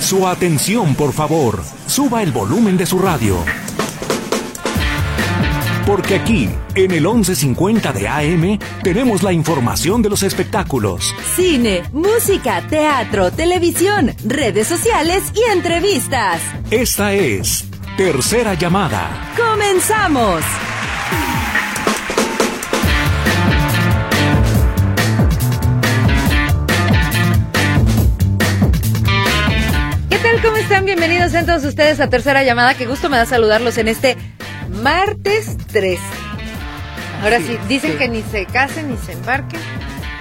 Su atención, por favor. Suba el volumen de su radio. Porque aquí, en el 1150 de AM, tenemos la información de los espectáculos. Cine, música, teatro, televisión, redes sociales y entrevistas. Esta es Tercera Llamada. ¡Comenzamos! Bienvenidos todos ustedes a Tercera Llamada. Qué gusto me da saludarlos en este martes 13. Ahora sí, dicen que ni se casen ni se embarquen.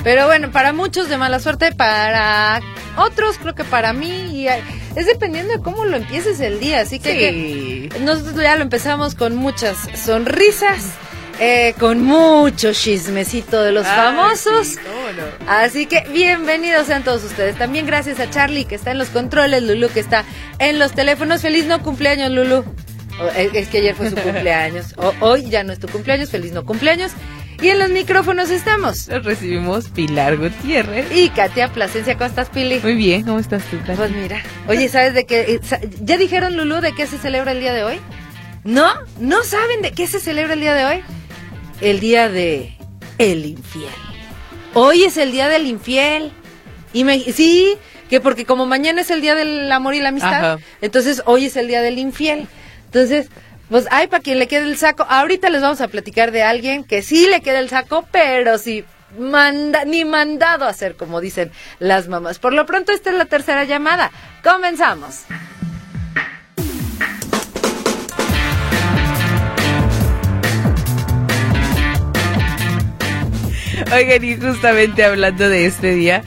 Pero bueno, para muchos de mala suerte, para otros creo que para mí y es dependiendo de cómo lo empieces el día. Así que, que nosotros ya lo empezamos con muchas sonrisas. Eh, con mucho chismecito de los Ay, famosos. sí, Así que bienvenidos sean todos ustedes. También gracias a Charlie que está en los controles, Lulu que está en los teléfonos. Feliz no cumpleaños, Lulu. Oh, Es que ayer fue su cumpleaños. O- hoy ya no es tu cumpleaños. Feliz no cumpleaños. Y en los micrófonos estamos. Recibimos Pilar Gutiérrez. Y Katia Plasencia, ¿cómo estás, Pili? Muy bien, ¿cómo estás tú, Katy? Pues mira. Oye, ¿sabes de qué? eh, ¿Ya dijeron, Lulu, de qué se celebra el día de hoy? ¿No? ¿No saben de qué se celebra el día de hoy? El día de el infiel. Hoy es el día del infiel. Y me, sí, que porque como mañana es el día del amor y la amistad, Ajá. entonces hoy es el día del infiel. Entonces, pues hay para quien le quede el saco. Ahorita les vamos a platicar de alguien que sí le queda el saco, pero sí manda, ni mandado a hacer, como dicen las mamás. Por lo pronto, esta es la tercera llamada. Comenzamos. Oigan, y justamente hablando de este día,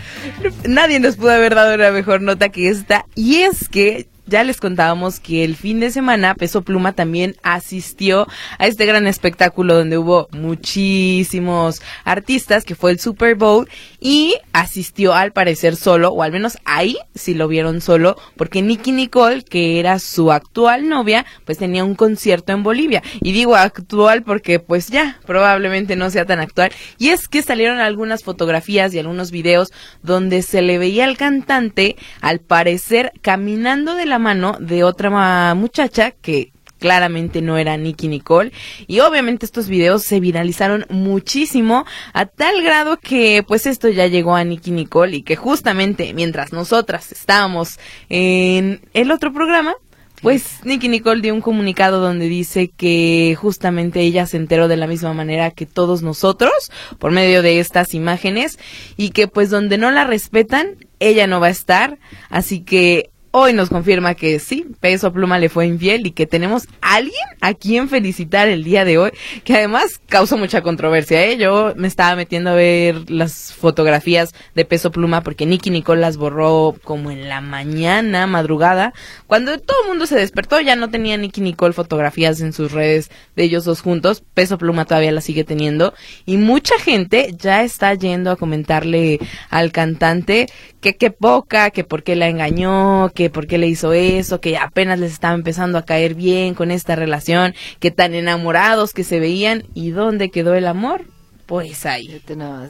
nadie nos pudo haber dado una mejor nota que esta. Y es que ya les contábamos que el fin de semana Peso Pluma también asistió a este gran espectáculo donde hubo muchísimos artistas, que fue el Super Bowl, y asistió al parecer solo, o al menos ahí sí lo vieron solo, porque Nicky Nicole, que era su actual novia, pues tenía un concierto en Bolivia. Y digo actual porque pues ya, probablemente no sea tan actual. Y es que salieron algunas fotografías y algunos videos donde se le veía al cantante, al parecer, caminando de la mano de otra muchacha que claramente no era Nicky Nicole. Y obviamente estos videos se viralizaron muchísimo a tal grado que pues esto ya llegó a Nicky Nicole y que justamente mientras nosotras estábamos en el otro programa pues Nicky Nicole dio un comunicado donde dice que justamente ella se enteró de la misma manera que todos nosotros por medio de estas imágenes y que pues donde no la respetan ella no va a estar. Así que Hoy nos confirma que sí, Peso Pluma le fue infiel y que tenemos a alguien a quien felicitar el día de hoy, que además causó mucha controversia. ¿eh? Yo me estaba metiendo a ver las fotografías de Peso Pluma porque Nicky Nicole las borró como en la mañana, madrugada. Cuando todo el mundo se despertó ya no tenía Nicky Nicole fotografías en sus redes de ellos dos juntos. Peso Pluma todavía las sigue teniendo y mucha gente ya está yendo a comentarle al cantante que qué poca, que por qué la engañó, que por qué le hizo eso, que apenas les estaba empezando a caer bien con esta relación, que tan enamorados que se veían y dónde quedó el amor, pues ahí. No,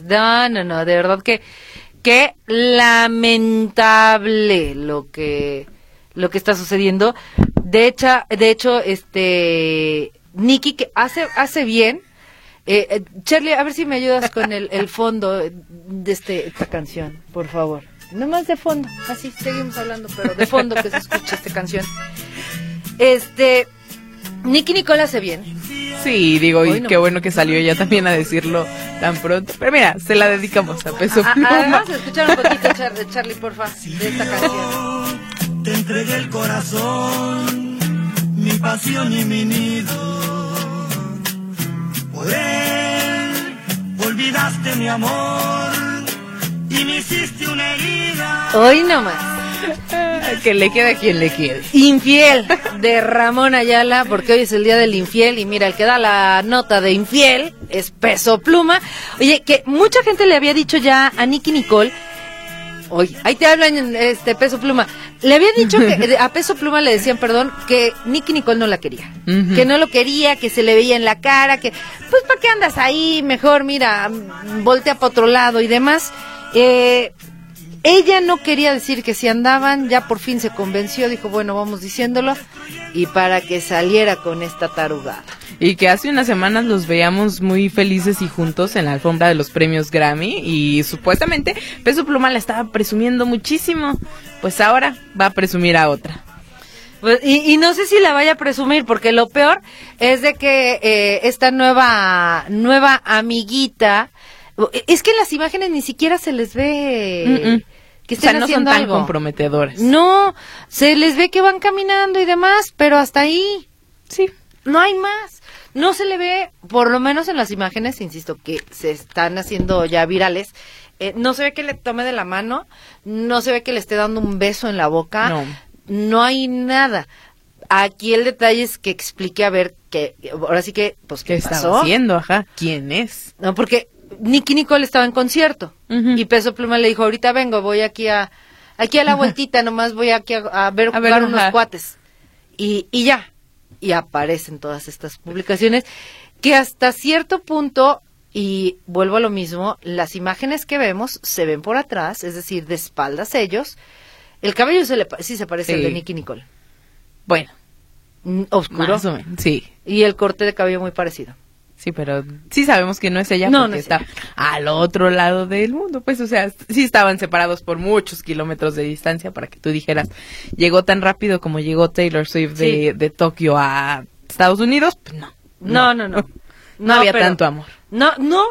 no, no, de verdad que qué lamentable lo que lo que está sucediendo. De hecho, de hecho, este Nicky que hace hace bien. Eh, eh, Charlie, a ver si me ayudas con el, el fondo de este, esta canción, por favor. No más de fondo, así seguimos hablando, pero de fondo que se escuche esta canción. Este, Nicky Nicole hace bien. Sí, digo, Hoy y no. qué bueno que salió ella también a decirlo tan pronto. Pero mira, se la dedicamos a Peso A- a- Pluma. Además, escuchar un poquito, Char- Charlie, porfa, de esta canción. Te entregué el corazón, mi pasión y mi nido. Por él olvidaste mi amor y me hiciste una herida. Hoy nomás. que le quede a quien le quede. Infiel de Ramón Ayala, porque hoy es el día del infiel y mira, el que da la nota de infiel es Peso Pluma. Oye, que mucha gente le había dicho ya a Nicky Nicole, oye, ahí te hablan este Peso Pluma, le había dicho que a Peso Pluma le decían, perdón, que Nicky Nicole no la quería, que no lo quería, que se le veía en la cara, que pues ¿para qué andas ahí? Mejor, mira, voltea para otro lado y demás. Eh, Ella no quería decir que si andaban, ya por fin se convenció, dijo, bueno, vamos diciéndolo, y para que saliera con esta tarugada. Y que hace unas semanas los veíamos muy felices y juntos en la alfombra de los premios Grammy y supuestamente Peso Pluma la estaba presumiendo muchísimo. Pues ahora va a presumir a otra. Pues, y, y no sé si la vaya a presumir, porque lo peor es de que eh, esta nueva, nueva amiguita, es que en las imágenes ni siquiera se les ve Mm, mm. que O sea, estén no son haciendo tan algo. comprometedores. No, se les ve que van caminando y demás, pero hasta ahí Sí. no hay más. No se le ve, por lo menos en las imágenes, insisto, que se están haciendo ya virales, eh, no se ve que le tome de la mano, no se ve que le esté dando un beso en la boca, No. no hay nada. Aquí el detalle es que explique a ver que, ahora sí que, pues, ¿Qué ¿qué estaba pasó? haciendo? Ajá. ¿Quién es? No, porque Nicky Nicole estaba en concierto y Peso Pluma le dijo, ahorita vengo, voy aquí a, aquí a la vueltita, nomás voy aquí a, a ver, A ver, unos ajá. cuates. Y, y ya, y aparecen todas estas publicaciones que hasta cierto punto, y vuelvo a lo mismo, las imágenes que vemos se ven por atrás, es decir, de espaldas ellos. El cabello se le, sí se parece al Sí. de Nicky Nicole. Bueno, Mm, Oscuro. más o menos. Sí. Y el corte de cabello muy parecido. Sí, pero sí sabemos que no es ella No, porque no es está al otro lado del mundo. Pues, o sea, sí estaban separados por muchos kilómetros de distancia para que tú dijeras, llegó tan rápido como llegó Taylor Swift de, Sí. de Tokio a Estados Unidos. Pues no. No, no, no. No, había pero- tanto amor. No, no,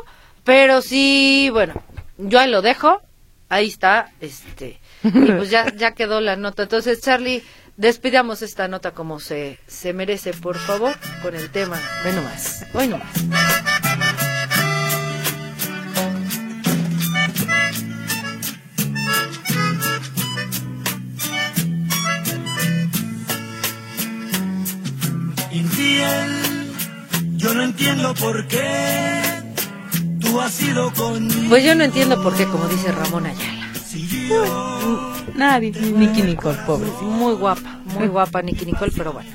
pero sí, bueno, yo ahí lo dejo, ahí está, este, y pues ya, ya quedó la nota. Entonces, Charlie, despidamos esta nota como se, se merece, por favor, con el tema. Ve nomás, hoy nomás. Infiel, yo no entiendo por qué tú has sido conmigo. Pues yo no entiendo por qué, como dice Ramón Ayala. Si yo Nadie. Nicky Nicole, pobre. Muy guapa, muy guapa Nicky Nicole, pero bueno.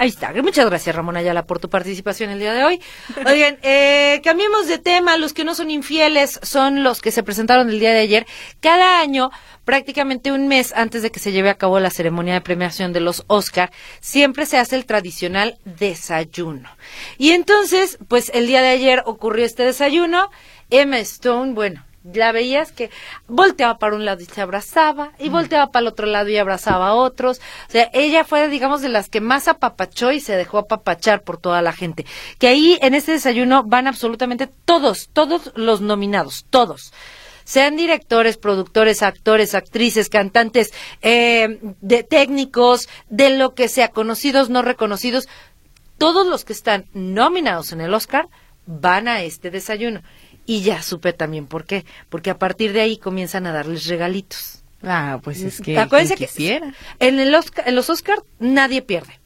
Ahí está. Muchas gracias, Ramón Ayala, por tu participación el día de hoy. Oigan, eh, cambiemos de tema. Los que no son infieles son los que se presentaron el día de ayer. Cada año, prácticamente un mes antes de que se lleve a cabo la ceremonia de premiación de los Oscar, siempre se hace el tradicional desayuno. Y entonces, pues el día de ayer ocurrió este desayuno. Emma Stone, bueno, la veías que volteaba para un lado y se abrazaba, y volteaba para el otro lado y abrazaba a otros. O sea, ella fue, digamos, de las que más apapachó y se dejó apapachar por toda la gente. Que ahí en este desayuno van absolutamente todos, todos los nominados, todos. Sean directores, productores, actores, actrices, cantantes, eh, de técnicos, de lo que sea, conocidos, no reconocidos, todos los que están nominados en el Oscar van a este desayuno. Y ya supe también por qué. Porque a partir de ahí comienzan a darles regalitos. Ah, pues es que. Acuérdense que quisiera. en, el Oscar, en los Oscar nadie pierde.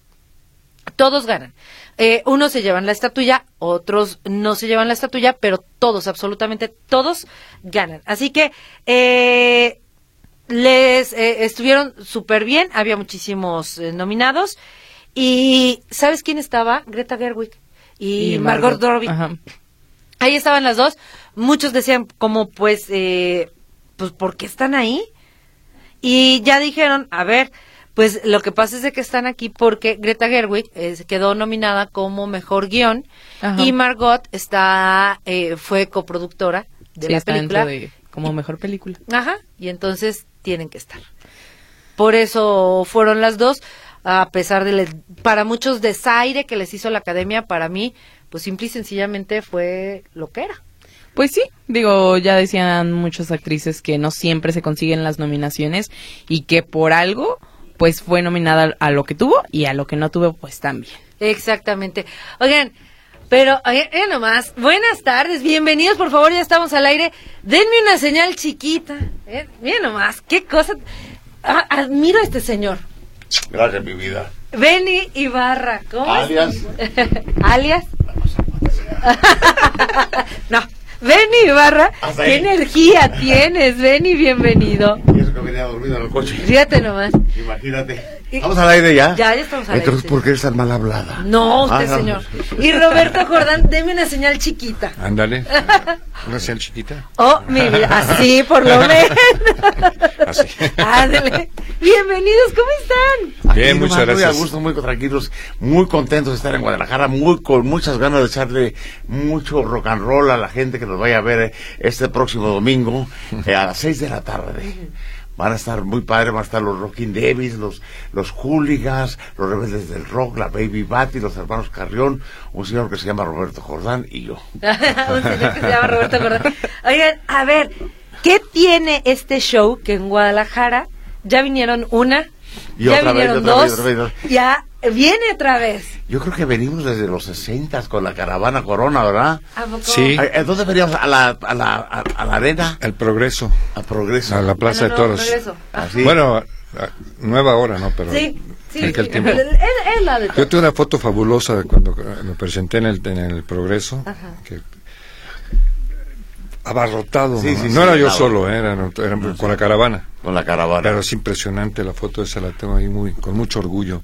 Todos ganan. Eh, unos se llevan la estatuilla, otros no se llevan la estatuilla, pero todos, absolutamente todos ganan. Así que eh, les eh, estuvieron súper bien, había muchísimos eh, nominados. Y ¿sabes quién estaba? Greta Gerwig y, Margot, Robbie. Ajá. Ahí estaban las dos. Muchos decían como pues, eh, pues, ¿por qué están ahí? Y ya dijeron, a ver, pues lo que pasa es de que están aquí porque Greta Gerwig eh, quedó nominada como mejor guion Ajá. y Margot está, eh, fue coproductora de Sí, la película. de como mejor película. Ajá, y entonces tienen que estar. Por eso fueron las dos, a pesar de, para muchos desaire que les hizo la academia, para mí, pues simple y sencillamente fue lo que era. Pues sí, digo, ya decían muchas actrices que no siempre se consiguen las nominaciones y que por algo, pues fue nominada a lo que tuvo y a lo que no tuvo, pues también. Exactamente. Oigan, pero, oigan, eh, nomás, buenas tardes, bienvenidos, por favor, ya estamos al aire. Denme una señal chiquita. Eh, miren nomás, qué cosa. Ah, admiro a este señor. Gracias, mi vida. Benny Ibarra, ¿cómo? Alias. ¿Alias? no, Benny Ibarra, Hasta qué ahí. energía tienes, Benny, bienvenido. Y eso que venía dormido en el coche. Fíjate nomás. Imagínate. ¿Vamos al aire ya? Ya, ya estamos al aire, Entonces. ¿por qué eres tan mal hablada? No, usted, Ah, no. señor. Y Roberto Jordán, deme una señal chiquita. Ándale. Una señal chiquita. Oh, mi vida, así por lo menos. Así. Ándale. Bienvenidos, ¿cómo están? Aquí Bien, muchas Muy a gracias. gusto, muy tranquilos, muy contentos de estar en Guadalajara, muy con muchas ganas de echarle mucho rock and roll a la gente que nos vaya a ver este próximo domingo eh, a las 6 de la tarde. Van a estar muy padres, van a estar los Rocking Davis, los, los Hooligans, los Rebeldes del Rock, la Baby Bat y los hermanos Carrión, un señor que se llama Roberto Jordán y yo. Un señor que se llama Roberto Jordán. Oigan, a ver, ¿qué tiene este show que en Guadalajara ya vinieron una, Y ya otra vez, otra vez, dos, otra vez, otra ya viene otra vez? Yo creo que venimos desde los 60 con la caravana Corona, ¿verdad? ¿A poco? Sí. ¿A- ¿a ¿Dónde veníamos? ¿A la, a la, a, a la arena? El progreso. A Progreso. A la Plaza de no, Toros. Así. Bueno, a- a- nueva hora, ¿no? Pero Sí, sí. aquel sí. tiempo. Es, es la de Yo tengo una foto fabulosa de cuando eh, me presenté en el, en el Progreso. Que, abarrotado. Sí, ¿no? sí, No sí, era yo solo, eh, era, era con la caravana. Con la caravana. Pero es impresionante la foto esa, la tengo ahí muy, con mucho orgullo.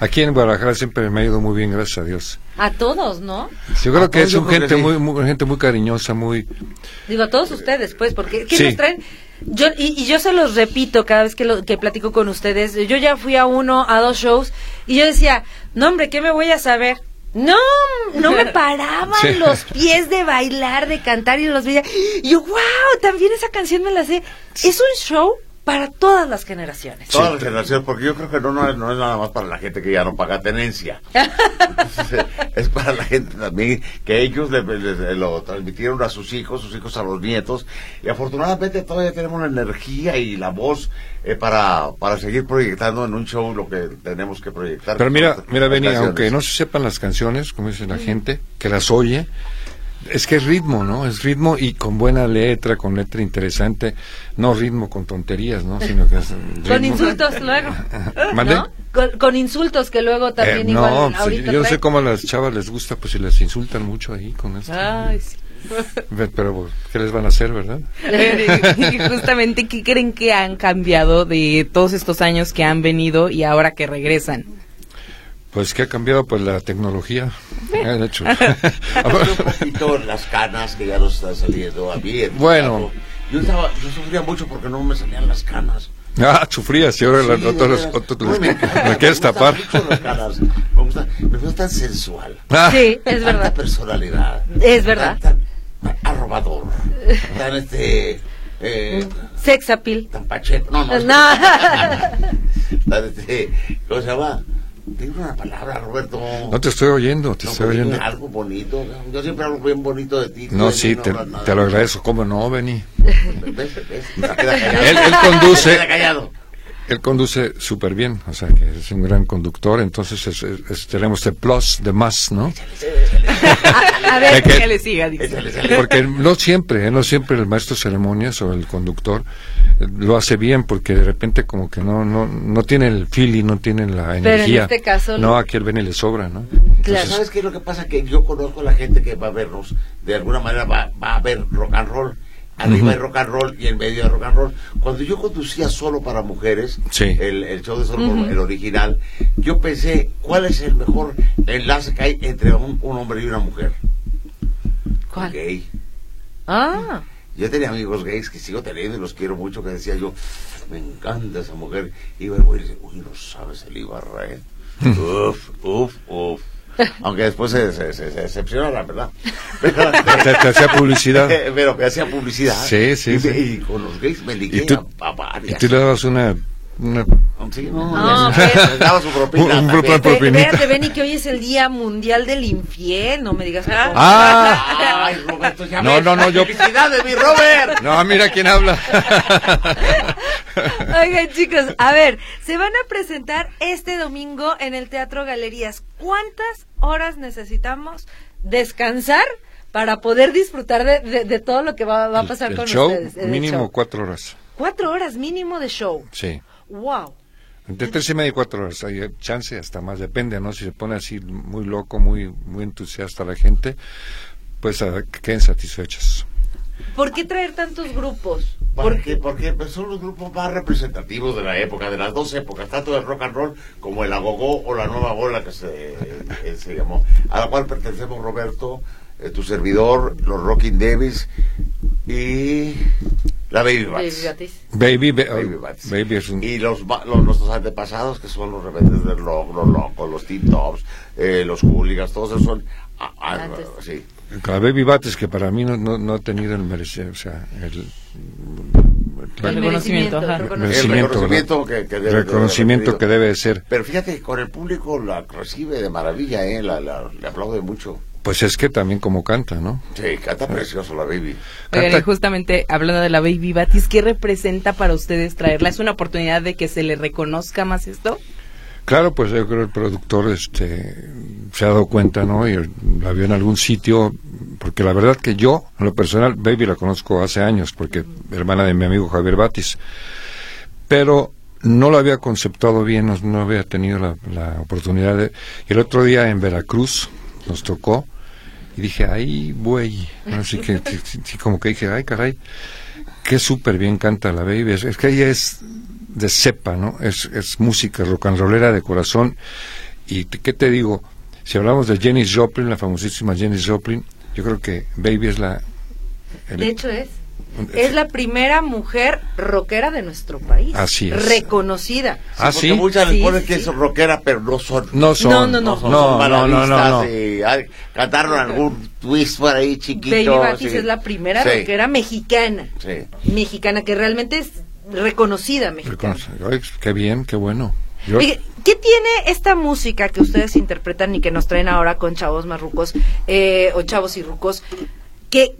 Aquí en Guadalajara siempre me ha ido muy bien, gracias a Dios. A todos, ¿no? Yo creo A que es un gente muy, muy gente muy cariñosa, muy Digo, a todos ustedes, pues, porque ¿qué Sí. nos traen? Yo, y, y yo se los repito cada vez que, lo, que platico con ustedes. Yo ya fui a uno, a dos shows, y yo decía, no, hombre, ¿qué me voy a saber? No, no me paraban Sí. los pies de bailar, de cantar, y los veía. Y yo, wow, también esa canción me la sé. Es un show para todas las generaciones. Todas las generaciones, porque yo creo que no, no, es, no es nada más para la gente que ya no paga tenencia. Entonces, es para la gente también que ellos le, le- le- lo transmitieron a sus hijos, sus hijos a los nietos. Y afortunadamente todavía tenemos la energía y la voz eh, para, para seguir proyectando en un show lo que tenemos que proyectar. Pero mira, mira, Beni, aunque no se sepan las canciones, como dice la gente, que las oye, es que es ritmo, ¿no? Es ritmo y con buena letra, con letra interesante, no ritmo con tonterías, ¿no? Sino que es ritmo. Con insultos luego. ¿Mande? ¿no? Con, con insultos que luego también Eh, igual no, pues, ahorita yo no sé cómo a las chavas les gusta, pues si les insultan mucho ahí con esto. Ay, sí. Pero, pues, ¿qué les van a hacer, verdad? Justamente, ¿qué creen que han cambiado de todos estos años que han venido y ahora que regresan? Pues que ha cambiado pues la tecnología. De hecho. un poquito las canas que ya nos están saliendo a mí. Bueno. Yo, estaba, yo sufría mucho porque no me salían las canas. ah, sufrías y ahora Sí, la- de otros, veras. otros No, me encanta, me quieres tapar. mucho las canas. Me gusta, me gusta tan sensual. Ah, Sí, es tanta verdad. personalidad. Es verdad. Tan, tan arrobador. Tan este. Eh, Sex appeal. tan pacheco. No, no. No. Tan este. ¿Cómo se llama? Dime una palabra, Roberto. No te estoy oyendo, te No, estoy pues, oyendo. Algo bonito. Yo siempre hablo bien bonito de ti. No, sí, mí te, lo agradezco. ¿Cómo no, Beni? Él, él conduce, Se queda callado. Él conduce súper bien, o sea que es un gran conductor, entonces es- es- es- tenemos el plus de más, ¿no? A ver, que- Que le siga, dice. Porque no siempre, ¿eh? no siempre el maestro de ceremonias o el conductor eh, lo hace bien porque de repente como que no no no tiene el feeling, no tiene la en energía. este caso no, aquí el Beni le sobra, ¿no? Claro. ¿Sabes qué es lo que pasa? Que yo conozco a la gente que va a vernos, de alguna manera va, va a ver rock and roll. Arriba hay rock and roll y en medio hay rock and roll. Cuando yo conducía solo para mujeres, Sí. el, el show de solo por- el original, yo pensé, ¿cuál es el mejor enlace que hay entre un, un hombre y una mujer? ¿Cuál? Gay. Ah, Yo tenía amigos gays que sigo teniendo y los quiero mucho, que decía yo, me encanta esa mujer. Y iba y dice, uy, no sabes el Ibarra, ¿eh? uf, uf, uf. Aunque después se, se, se, se ¿verdad? Pero, Te, te hacía publicidad. pero que hacía publicidad. Sí, sí, y, sí. y con los gays me ligué Y tú, a, a y tú le dabas una, una Sí, no, No, ya se- pero- daba su propina. Un- un. Espérate, Benny, que hoy es el Día Mundial del Infiel. No me digas no. Ah, Ay, Roberto, ya No, ves. no, no, yo- ¡Felicidades, mi Robert! no, mira quién habla. Oigan, chicos, a ver, se van a presentar este domingo en el Teatro Galerías. ¿Cuántas horas necesitamos descansar para poder disfrutar de, de- de todo lo que va, va a pasar el con show ustedes? el mínimo show? cuatro horas. Cuatro horas mínimo de show. Sí. Wow. Entre tres y media y cuatro horas, hay chance hasta más, depende, ¿no? Si se pone así muy loco, muy muy entusiasta la gente, pues a- queden satisfechas. ¿Por qué traer tantos grupos? Porque, porque pues, son los grupos más representativos de la época, de las dos épocas, tanto el rock and roll como el agogó o la nueva bola que se, eh, se llamó, a la cual pertenecemos Roberto, eh, tu servidor, los Rocking Davis y la Baby Baby Bats. Baby, ba- Baby Bats. Baby es un... Y los, ba- los- nuestros antepasados, que son los rebeldes del rock, los locos, los teen tops, eh, los hooligans, todos esos son... ah, ah, Antes. sí. La Baby Bates que para mí no, no, no ha tenido el merecer, o sea, el, El reconocimiento, ajá. reconocimiento. El reconocimiento que, que debe de- reconocimiento de- que debe de ser. Pero fíjate, con el público la recibe de maravilla, ¿eh? La, la- le aplaude mucho. Pues es que también como canta, ¿no? Sí, canta precioso la baby. Oigan, Canta- y justamente hablando de la Baby Batis, ¿qué representa para ustedes traerla? ¿Es una oportunidad de que se le reconozca más esto? Claro, pues yo creo que el productor este, se ha dado cuenta, ¿no? Y la vio en algún sitio, porque la verdad que yo, en lo personal, Baby la conozco hace años, porque hermana de mi amigo Javier Batis, pero no lo había conceptuado bien, no, no había tenido la, la oportunidad de... Y el otro día en Veracruz nos tocó y dije, ay, güey, así que sí, como que dije, ay, caray, qué súper bien canta la Baby, es que ella es de cepa, ¿no? Es, es música rock and rollera de corazón. Y te- qué te digo, si hablamos de Jenny Joplin, la famosísima Jenny Joplin, yo creo que Baby es la... el- De hecho es. Es la primera mujer rockera de nuestro país. Así es. Reconocida. Ah, Porque sí. muchas Sí, les ponen sí, que son rockera, pero no son. No son. No, no, no. No, son no, no, no, cantaron algún twist por ahí chiquito. Baby Batis sí. es la primera Sí, rockera mexicana. Sí. Mexicana, que realmente es reconocida mexicana. Ay, qué bien, qué bueno. Yo- Oye, ¿qué tiene esta música que ustedes interpretan y que nos traen ahora con chavos marrucos eh, o chavos y rucos que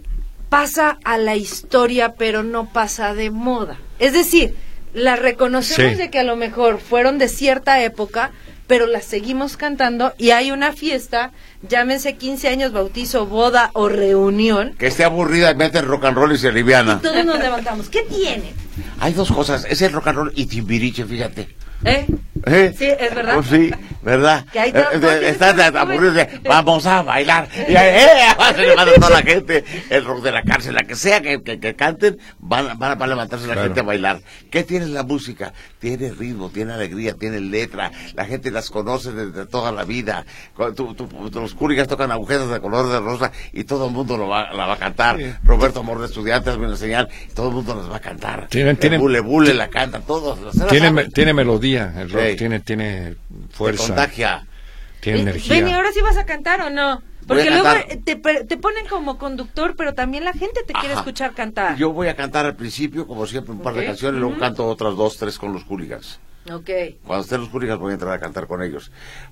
pasa a la historia pero no pasa de moda? Es decir, las reconocemos Sí. de que a lo mejor fueron de cierta época, pero las seguimos cantando y hay una fiesta, llámense 15 años, bautizo, boda o reunión, Que esté aburrida, mete rock and roll y se aliviana. todos nos levantamos. ¿Qué tiene? Hay dos cosas, es el rock and roll y Timbiriche, fíjate. ¿Eh? ¿Eh? Sí, es verdad. Pues sí, ¿verdad? Que hay Eh, eh, joven. vamos a bailar. Y ahí, ¡eh! se levanta toda la gente. El rock de la cárcel, la que sea que, que, que canten, van, van, a- va a levantarse la Claro. gente a bailar. ¿Qué tiene la música? Tiene ritmo, tiene alegría, tiene letra. La gente las conoce desde toda la vida. Tú- tú- los cúrigas tocan agujetas de color de rosa y todo el mundo lo va, la va a cantar. Roberto Amor de Estudiantes me enseñar y todo el mundo las va a cantar. Tienen- El tienen- Bule Bule la canta, todos. tiene, tiene melodía, el rock Sí. tiene, tiene fuerza, contagia. tiene Eh, energía. Benny, ahora sí vas a cantar o no? Porque luego te, ponen como conductor, pero también la gente te quiere escuchar cantar. Yo voy a cantar al principio, como siempre, un par de canciones, y luego canto otras dos, tres con los hooligans. Ok. Cuando estén los cúricas voy a entrar a cantar con ellos.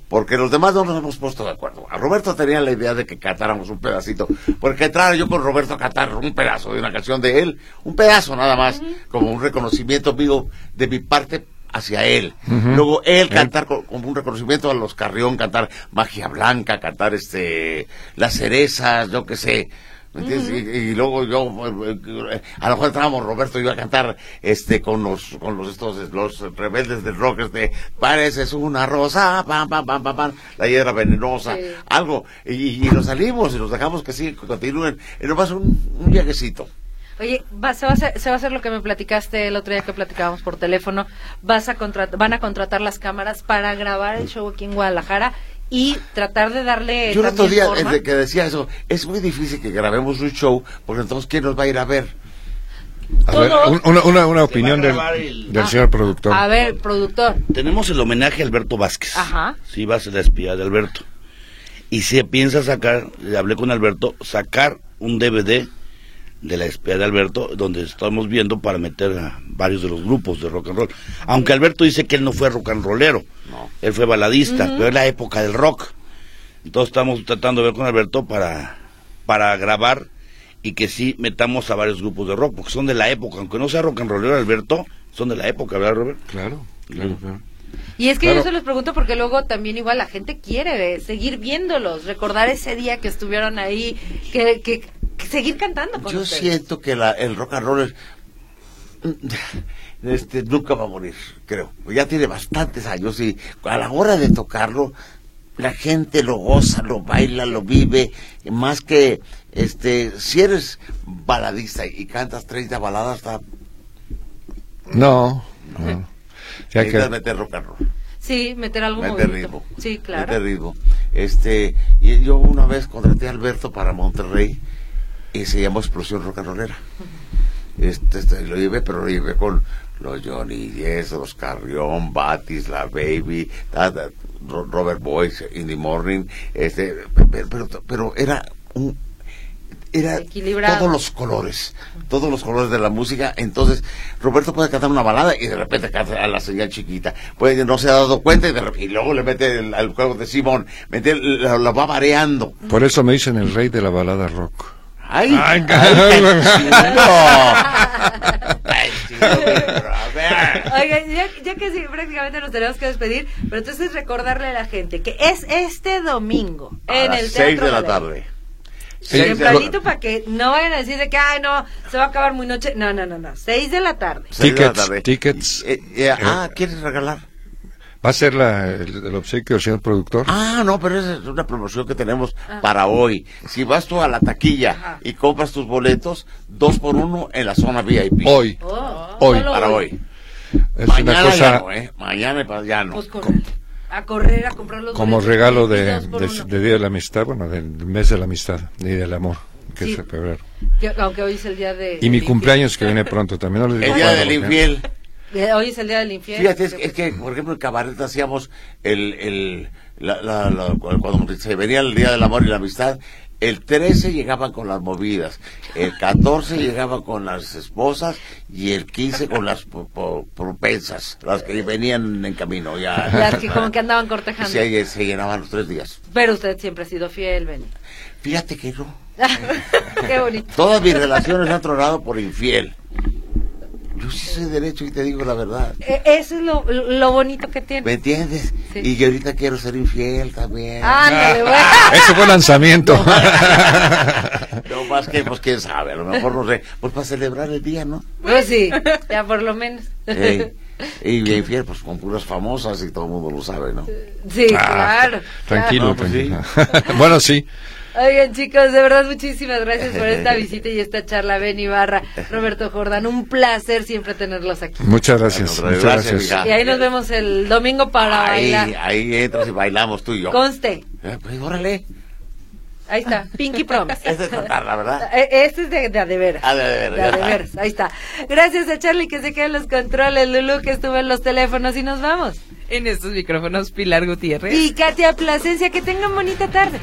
Porque los demás no nos hemos puesto de acuerdo. A Roberto tenía la idea de que cantáramos un pedacito. Porque entrara yo con Roberto a cantar un pedazo de una canción de él. Un pedazo nada más. Como un reconocimiento mío de mi parte hacia él. Luego él cantar co- como un reconocimiento a los Carrión, cantar Magia Blanca, cantar este Las Cerezas, yo qué sé. ¿Me entiendes? y, y luego yo, a lo mejor entrábamos Roberto y yo a cantar este con los con los estos los rebeldes del rock, este pareces una rosa, pam pam pam pam pam, la hiedra venenosa, Sí. algo, y, y nos salimos y nos dejamos que sí, continúen, y nomás un, un viajecito. Oye, va- se, va a hacer, se va a hacer lo que me platicaste el otro día que platicábamos por teléfono. Vas a contrat- van a contratar las cámaras para grabar el show aquí en Guadalajara y tratar de darle Yo el otro día forma. desde que decía eso, es muy difícil que grabemos un show, porque entonces ¿quién nos va a ir a ver? A una, una, una opinión del, el- del Ah, señor productor. A ver, productor. Tenemos el homenaje a Alberto Vázquez. Ajá. Sí, va a ser la espía de Alberto. Y se piensa sacar, le hablé con Alberto, sacar un DVD de la espía de Alberto, donde estamos viendo para meter a varios de los grupos de rock and roll. Aunque Alberto dice que él no fue rock and rollero, No. él fue baladista, pero es la época del rock. Entonces estamos tratando de ver con Alberto para, para grabar y que sí metamos a varios grupos de rock, porque son de la época, aunque no sea rock and rollero Alberto, son de la época, ¿verdad, Robert? Claro, claro, claro. Y es que Claro. yo se los pregunto porque luego también igual la gente quiere eh, seguir viéndolos, recordar ese día que estuvieron ahí, que seguir cantando con Yo ustedes. siento que la, el rock and roll es- este, nunca va a morir, creo. Ya tiene bastantes años y a la hora de tocarlo, la gente lo goza, lo baila, lo vive, más que, este, si eres baladista y cantas 30 baladas, está, No. no. Ya que, meter rock and roll. Sí, meter algo Meter ritmo. Sí, claro. Meter ritmo. Este, y yo una vez contraté a Alberto para Monterrey y se llamó Explosión Rock and Rollera. Este, este, lo llevé, pero lo llevé con los Johnny Yes, los Carrión, Batis, La Baby, ta, Ro- Robert Boyce, In the Morning, este, pero, pero, pero era un era Equilibrado. todos los colores, todos los colores de la música. Entonces, Roberto puede cantar una balada y de repente canta a la señal chiquita. Puede no se ha dado cuenta y, de repente- y luego le mete el- al juego de Simón, mete, lo, lo va variando. por eso me dicen el rey de la balada rock. ¡Ay! Ay. Oigan, ya, ya que sí, prácticamente nos tenemos que despedir, pero entonces recordarle a la gente que es este domingo A en las el seis Teatro de la tarde. Seis de la- Tempranito para que no vayan a decir de que, ay, no, se va a acabar muy noche. No, no, no, no. Seis de la tarde. seis de la Tickets, tarde. tickets. Eh, eh, ah, ¿quieres regalar? ¿Va a ser la, el, el obsequio, señor productor? Ah, no, pero esa es una promoción que tenemos para hoy. Si vas tú a la taquilla Ajá. y compras tus boletos, dos por uno en la zona VIP. Hoy. Oh, Hoy. Para hoy. Es Mañana una cosa ya no, ¿eh? Mañana y para ya no. Pues correr. A correr, a comprar los como boletos. regalo de, de- de Día de la Amistad, bueno, del mes de la amistad y del amor, que Sí. es en febrero. Que- aunque hoy es el día de... Y mi del cumpleaños que viene pronto también. No les digo El día del infiel. Hoy es el día del infiel. Fíjate, es, es que, por ejemplo, en Cabaret hacíamos el, el, la, la- la- cuando se venía el Día del Amor y la Amistad, el 13 llegaban con las movidas, el 14 llegaban con las esposas y el 15 con las propensas, las que venían en camino ya. Las que como que andaban cortejando. se, se llenaban los tres días. Pero usted siempre ha sido fiel, Benny. Fíjate que no. Qué bonito. Todas mis relaciones han tronado por infiel. Yo sí soy derecho y te digo la verdad. Eh, Eso es lo, lo bonito que ¿Me tiene. entiendes? Sí. Y yo ahorita quiero ser infiel también. Ándale, güey. Ese fue lanzamiento. No más que, pues quién sabe, a lo mejor no sé. Pues para celebrar el día, ¿no? Pues sí, ya por lo menos. Ey, y bien fiel, pues con puras famosas y todo el mundo lo sabe, ¿no? Sí, Ah, claro. Tranquilo, No, pues sí. tranquilo. bueno, sí. Oigan, chicos, de verdad, muchísimas gracias por esta visita y esta charla. Ben Ibarra, Roberto Jordán, un placer siempre tenerlos aquí. Muchas gracias. Bueno, muchas gracias, gracias. Y ahí nos vemos el domingo para Ahí, bailar. ahí entras y bailamos tú y yo. Conste, Eh, pues órale. Ahí está, Pinky Promise. Esta es cantarla, ¿verdad? Eh, Este es de, de a de veras. De a de veras, De de ahí está. Gracias a Charlie que se queda en los controles, Lulu que estuvo en los teléfonos y nos vamos. En estos micrófonos, Pilar Gutiérrez. Y Katia Plasencia, que tengan bonita tarde.